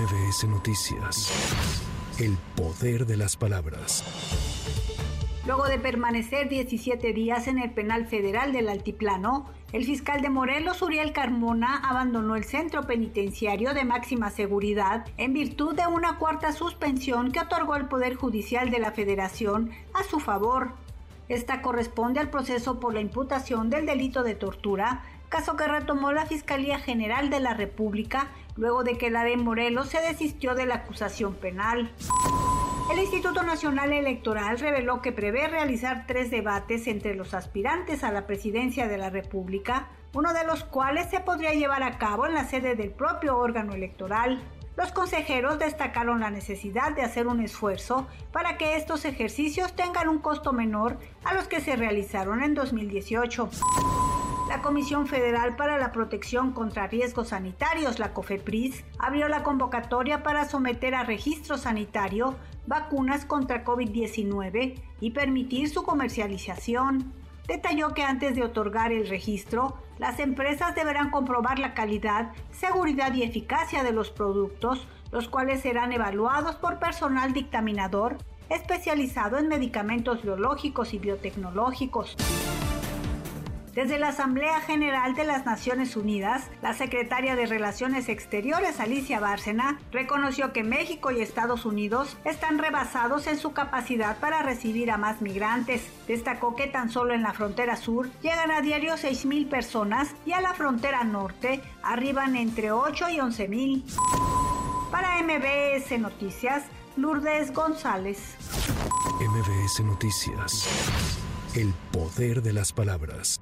MBS Noticias. El poder de las palabras. Luego de permanecer 17 días en el penal federal del Altiplano, el fiscal de Morelos, Uriel Carmona, abandonó el centro penitenciario de máxima seguridad en virtud de una cuarta suspensión que otorgó el Poder Judicial de la Federación a su favor. Esta corresponde al proceso por la imputación del delito de tortura, caso que retomó la Fiscalía General de la República luego de que la de Morelos se desistió de la acusación penal. El Instituto Nacional Electoral reveló que prevé realizar tres debates entre los aspirantes a la presidencia de la República, uno de los cuales se podría llevar a cabo en la sede del propio órgano electoral. Los consejeros destacaron la necesidad de hacer un esfuerzo para que estos ejercicios tengan un costo menor a los que se realizaron en 2018 la Comisión Federal para la Protección contra Riesgos Sanitarios, la COFEPRIS, abrió la convocatoria para someter a registro sanitario vacunas contra COVID-19 y permitir su comercialización. Detalló que antes de otorgar el registro, las empresas deberán comprobar la calidad, seguridad y eficacia de los productos, los cuales serán evaluados por personal dictaminador especializado en medicamentos biológicos y biotecnológicos. Desde la Asamblea General de las Naciones Unidas, la secretaria de Relaciones Exteriores, Alicia Bárcena, reconoció que México y Estados Unidos están rebasados en su capacidad para recibir a más migrantes. Destacó que tan solo en la frontera sur llegan a diario 6.000 personas y a la frontera norte arriban entre 8 y 11.000. Para MBS Noticias, Lourdes González. MBS Noticias. El poder de las palabras.